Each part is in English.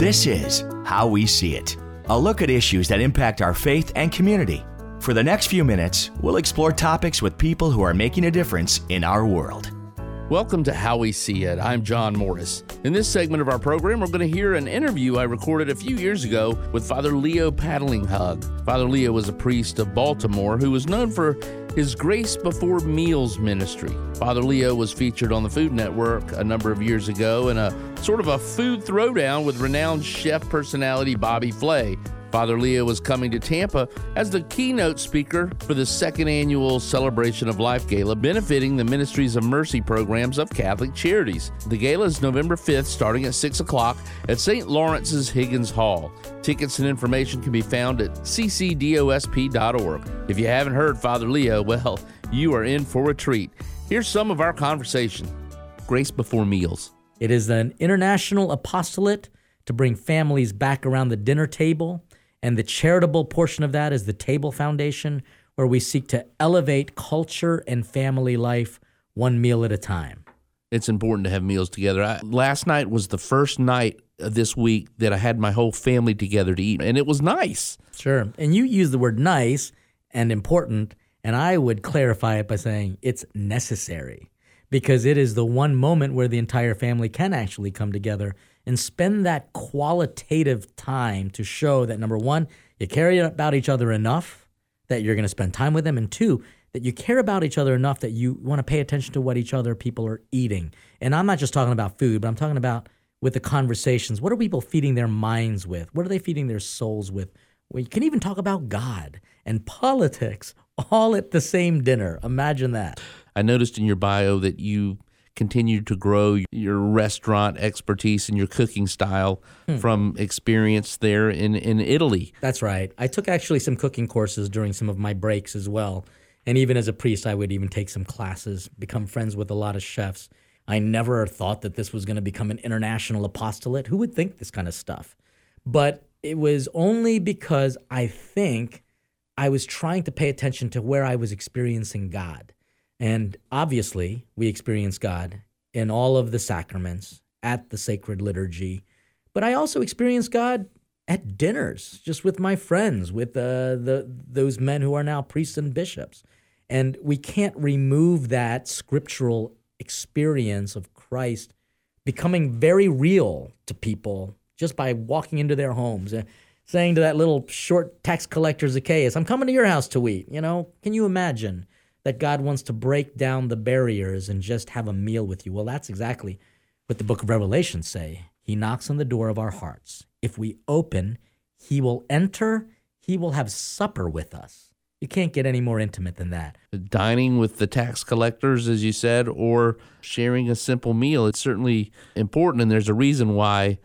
This is How We See It, a look at issues that impact our faith and community. For the next few minutes, we'll explore topics with people who are making a difference in our world. Welcome to How We See It. I'm John Morris. In this segment of our program, we're going to hear an interview I recorded a few years ago with Father Leo Patalinghug. Father Leo was a priest of Baltimore who was known for his Grace Before Meals ministry. Father Leo was featured on the Food Network a number of years ago in a sort of a food throwdown with renowned chef personality Bobby Flay. Father Leo was coming to Tampa as the keynote speaker for the second annual Celebration of Life Gala, benefiting the Ministries of Mercy programs of Catholic Charities. The gala is November 5th, starting at 6 o'clock at St. Lawrence's Higgins Hall. Tickets and information can be found at ccdosp.org. If you haven't heard Father Leo, well, you are in for a treat. Here's some of our conversation Grace Before Meals. It is an international apostolate to bring families back around the dinner table and the charitable portion of that is the Table Foundation, where we seek to elevate culture and family life one meal at a time. It's important to have meals together. I, last night was the first night this week that I had my whole family together to eat, and it was nice. Sure. And you use the word nice and important, and I would clarify it by saying it's necessary because it is the one moment where the entire family can actually come together and spend that qualitative time to show that number one, you care about each other enough that you're going to spend time with them, and two, that you care about each other enough that you want to pay attention to what each other people are eating. And I'm not just talking about food, but I'm talking about with the conversations. What are people feeding their minds with? What are they feeding their souls with? We can even talk about God and politics all at the same dinner. Imagine that. I noticed in your bio that you continue to grow your restaurant expertise and your cooking style hmm. from experience there in, in Italy. That's right. I took actually some cooking courses during some of my breaks as well. And even as a priest, I would even take some classes, become friends with a lot of chefs. I never thought that this was going to become an international apostolate. Who would think this kind of stuff? But it was only because I think I was trying to pay attention to where I was experiencing God. And obviously, we experience God in all of the sacraments, at the sacred liturgy. But I also experience God at dinners, just with my friends, with uh, the those men who are now priests and bishops. And we can't remove that scriptural experience of Christ becoming very real to people just by walking into their homes, and saying to that little short tax collector Zacchaeus, "I'm coming to your house to eat." You know, can you imagine? That God wants to break down the barriers and just have a meal with you. Well, that's exactly what the book of Revelation say. He knocks on the door of our hearts. If we open, he will enter, he will have supper with us. You can't get any more intimate than that. Dining with the tax collectors, as you said, or sharing a simple meal, it's certainly important, and there's a reason why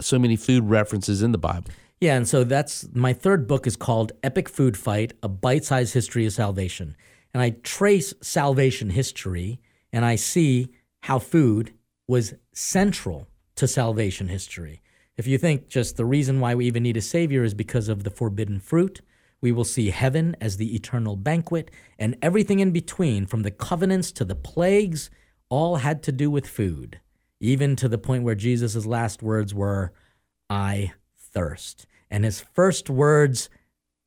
so many food references in the Bible. Yeah, and so that's my third book is called Epic Food Fight: A Bite-Sized History of Salvation and I trace salvation history and I see how food was central to salvation history. If you think just the reason why we even need a Savior is because of the forbidden fruit, we will see heaven as the eternal banquet, and everything in between, from the covenants to the plagues, all had to do with food, even to the point where Jesus' last words were, I thirst. And his first words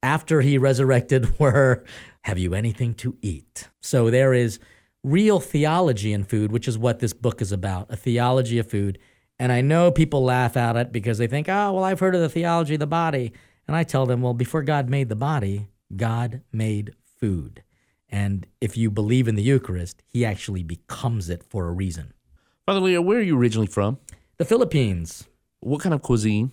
after he resurrected were, have you anything to eat? So there is real theology in food, which is what this book is about a theology of food. And I know people laugh at it because they think, oh, well, I've heard of the theology of the body. And I tell them, well, before God made the body, God made food. And if you believe in the Eucharist, he actually becomes it for a reason. Father Leo, where are you originally from? The Philippines. What kind of cuisine?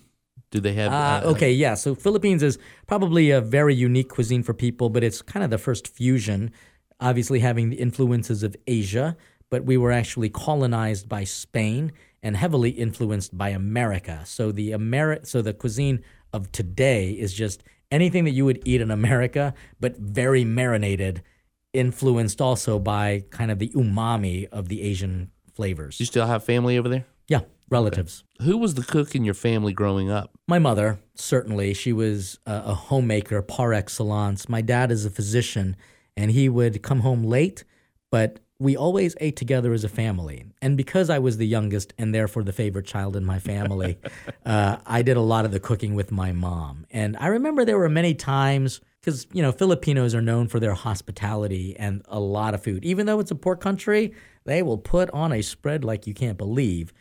Do they have? Uh, uh, okay, yeah. So Philippines is probably a very unique cuisine for people, but it's kind of the first fusion, obviously having the influences of Asia, but we were actually colonized by Spain and heavily influenced by America. So the Ameri- so the cuisine of today is just anything that you would eat in America, but very marinated, influenced also by kind of the umami of the Asian flavors. You still have family over there? Yeah relatives. Who was the cook in your family growing up? My mother, certainly. She was a, a homemaker par excellence. My dad is a physician, and he would come home late, but we always ate together as a family. And because I was the youngest and therefore the favorite child in my family, uh, I did a lot of the cooking with my mom. And I remember there were many times because you know Filipinos are known for their hospitality and a lot of food. Even though it's a poor country, they will put on a spread like you can't believe.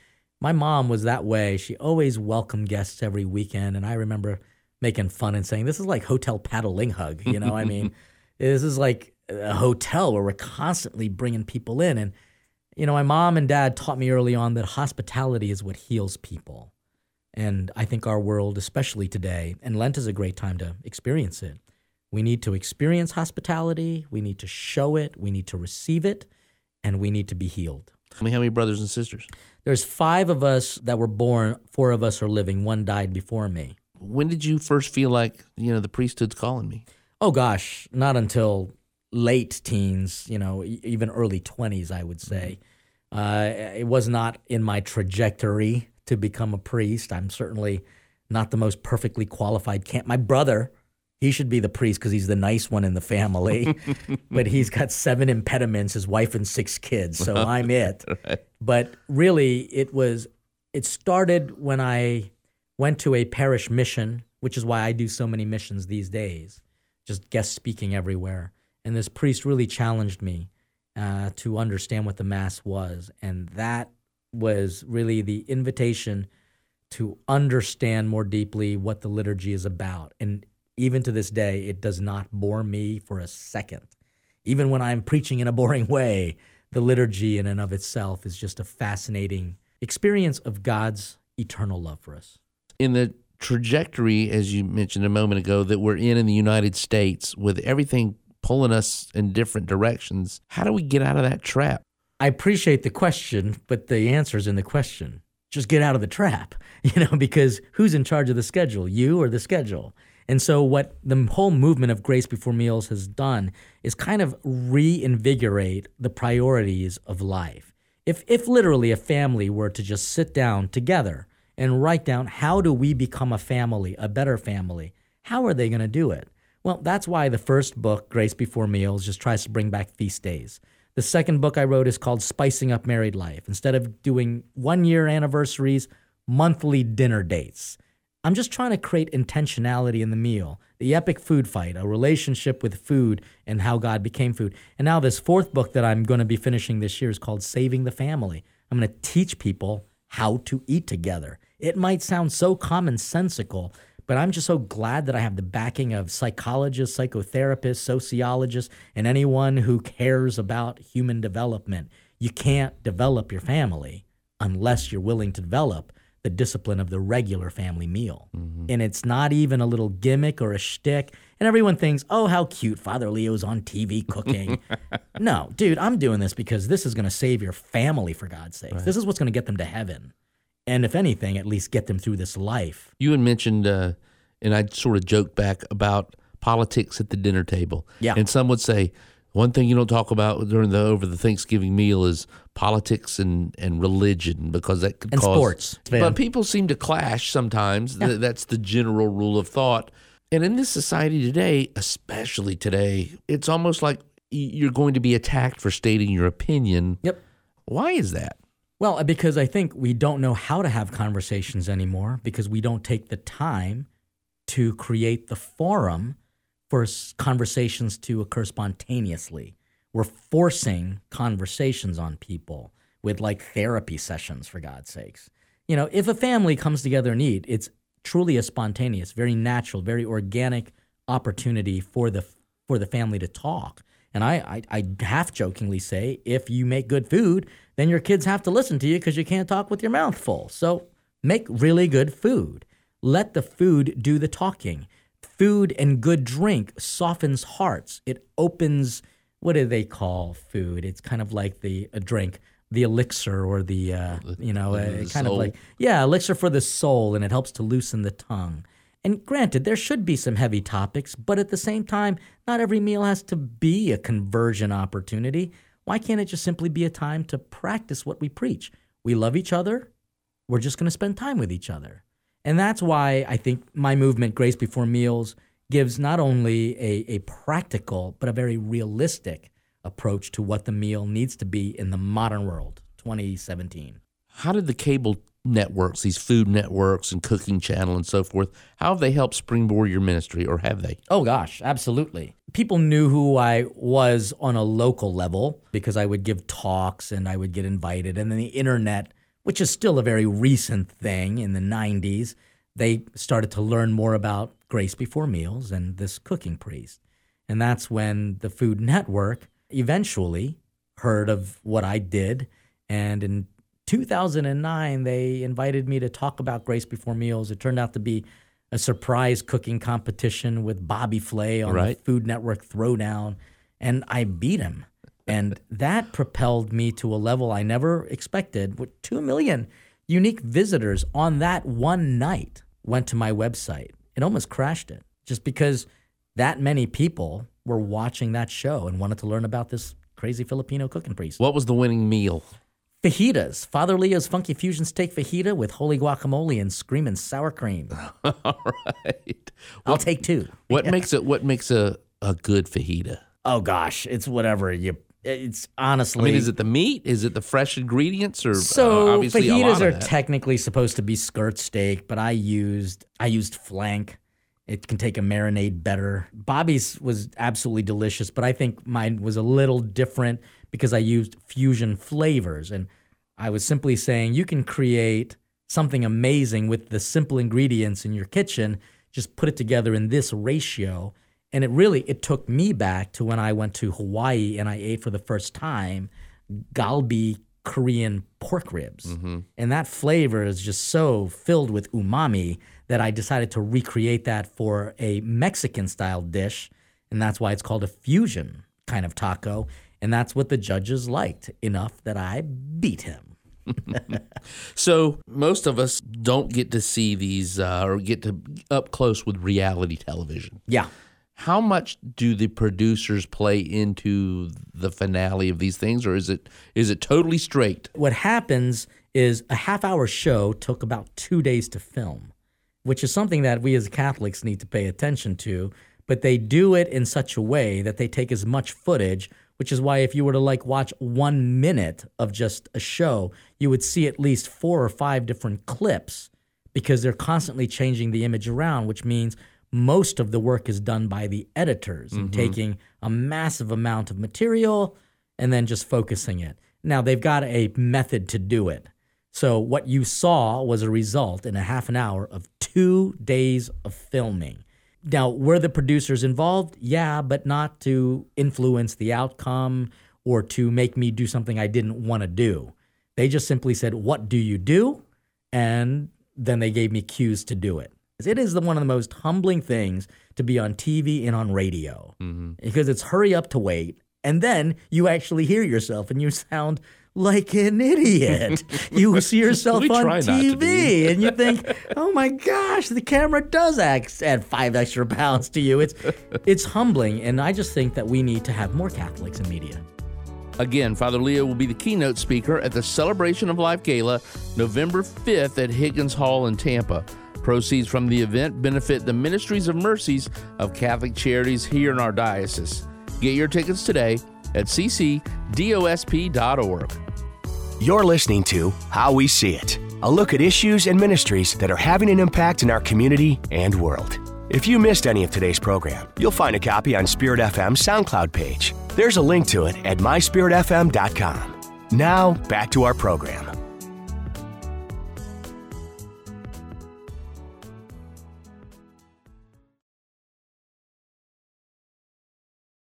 My mom was that way. She always welcomed guests every weekend, and I remember making fun and saying, "This is like Hotel Patalinghug. You know, I mean, this is like a hotel where we're constantly bringing people in. And you know, my mom and dad taught me early on that hospitality is what heals people. And I think our world, especially today, and Lent is a great time to experience it. We need to experience hospitality. We need to show it. We need to receive it, and we need to be healed. I mean, how many brothers and sisters? There's five of us that were born. Four of us are living. One died before me. When did you first feel like you know the priesthood's calling me? Oh gosh, not until late teens. You know, even early twenties, I would say. Uh, it was not in my trajectory to become a priest. I'm certainly not the most perfectly qualified. Can't my brother he should be the priest because he's the nice one in the family. but he's got seven impediments, his wife and six kids, so I'm it. right. But really, it was it started when I went to a parish mission, which is why I do so many missions these days, just guest speaking everywhere. And this priest really challenged me uh, to understand what the Mass was. And that was really the invitation to understand more deeply what the liturgy is about. And even to this day, it does not bore me for a second. Even when I'm preaching in a boring way, the liturgy in and of itself is just a fascinating experience of God's eternal love for us. In the trajectory, as you mentioned a moment ago, that we're in in the United States, with everything pulling us in different directions, how do we get out of that trap? I appreciate the question, but the answer is in the question. Just get out of the trap, you know, because who's in charge of the schedule, you or the schedule? And so, what the whole movement of Grace Before Meals has done is kind of reinvigorate the priorities of life. If, if literally a family were to just sit down together and write down how do we become a family, a better family, how are they going to do it? Well, that's why the first book, Grace Before Meals, just tries to bring back feast days. The second book I wrote is called Spicing Up Married Life. Instead of doing one year anniversaries, monthly dinner dates. I'm just trying to create intentionality in the meal, the epic food fight, a relationship with food and how God became food. And now, this fourth book that I'm going to be finishing this year is called Saving the Family. I'm going to teach people how to eat together. It might sound so commonsensical, but I'm just so glad that I have the backing of psychologists, psychotherapists, sociologists, and anyone who cares about human development. You can't develop your family unless you're willing to develop the discipline of the regular family meal. Mm-hmm. And it's not even a little gimmick or a shtick. And everyone thinks, oh, how cute, Father Leo's on TV cooking. no, dude, I'm doing this because this is going to save your family, for God's sake. Right. This is what's going to get them to heaven. And if anything, at least get them through this life. You had mentioned, uh, and I sort of joked back about politics at the dinner table. Yeah. And some would say, one thing you don't talk about during the over the Thanksgiving meal is politics and, and religion because that could and cause sports. But people seem to clash sometimes. Yeah. That's the general rule of thought. And in this society today, especially today, it's almost like you're going to be attacked for stating your opinion. Yep. Why is that? Well, uh, because I think we don't know how to have conversations anymore because we don't take the time to create the forum for conversations to occur spontaneously. We're forcing conversations on people with like therapy sessions, for God's sakes. You know, if a family comes together and eat, it's truly a spontaneous, very natural, very organic opportunity for the for the family to talk. And I, I, I half jokingly say, if you make good food, then your kids have to listen to you because you can't talk with your mouth full. So make really good food. Let the food do the talking food and good drink softens hearts. It opens, what do they call food? It's kind of like the a drink, the elixir or the, uh, you know, uh, kind soul. of like, yeah, elixir for the soul, and it helps to loosen the tongue. And granted, there should be some heavy topics, but at the same time, not every meal has to be a conversion opportunity. Why can't it just simply be a time to practice what we preach? We love each other. We're just going to spend time with each other. And that's why I think my movement, Grace Before Meals, gives not only a, a practical, but a very realistic approach to what the meal needs to be in the modern world, 2017. How did the cable networks, these food networks and cooking channel and so forth, how have they helped springboard your ministry or have they? Oh gosh, absolutely. People knew who I was on a local level because I would give talks and I would get invited. And then the internet, which is still a very recent thing in the 90s, they started to learn more about Grace Before Meals and this cooking priest. And that's when the Food Network eventually heard of what I did. And in 2009, they invited me to talk about Grace Before Meals. It turned out to be a surprise cooking competition with Bobby Flay on Right. the Food Network Throwdown, and I beat him. And that propelled me to a level I never expected. With 2 million unique visitors on that one night went to my website. It almost crashed it just because that many people were watching that show and wanted to learn about this crazy Filipino cooking priest. What was the winning meal? Fajitas. Father Leo's Funky Fusion Steak Fajita with holy guacamole and screaming sour cream. All right. I'll take two. What makes it what makes a, a good fajita? Oh gosh, it's whatever you. It's honestly. I mean, is it the meat? Is it the fresh ingredients or uh, so obviously a fajitas are technically supposed to be skirt steak, but I used I used flank. It can take a marinade better. Bobby's was absolutely delicious, but I think mine was a little different because I used fusion flavors and I was simply saying you can create something amazing with the simple ingredients in your kitchen, just put it together in this ratio. And it really it took me back to when I went to Hawaii and I ate for the first time galbi Korean pork ribs. And that flavor is just so filled with umami that I decided to recreate that for a Mexican style dish. And that's why it's called a fusion kind of taco. And that's what the judges liked enough that I beat him. So most of us don't get to see these uh, or get to up close with reality television. Yeah. How much do the producers play into the finale of these things, or is it is it totally straight? What happens is a half hour show took about two days to film, which is something that we as Catholics need to pay attention to. But they do it in such a way that they take as much footage, which is why if you were to like watch one minute of just a show, you would see at least four or five different clips because they're constantly changing the image around, which means most of the work is done by the editors and mm-hmm. taking a massive amount of material and then just focusing it. Now they've got a method to do it. So what you saw was a result in a half an hour of two days of filming. Now, were the producers involved? Yeah, but not to influence the outcome or to make me do something I didn't want to do. They just simply said, What do you do? And then they gave me cues to do it. It is the, one of the most humbling things to be on TV and on radio mm-hmm. because it's hurry up to wait. And then you actually hear yourself and you sound like an idiot. you see yourself on try not to be. TV and you think, oh my gosh, the camera does add five extra pounds to you. It's, it's humbling. And I just think that we need to have more Catholics in media. Again, Father Leo will be the keynote speaker at the Celebration of Life Gala November 5th at Higgins Hall in Tampa. Proceeds from the event benefit the Ministries of Mercies of Catholic Charities here in our diocese. Get your tickets today at ccdosp.org. You're listening to How We See It, a look at issues and ministries that are having an impact in our community and world. If you missed any of today's program, you'll find a copy on Spirit FM's SoundCloud page. There's a link to it at myspiritfm.com. Now, back to our program.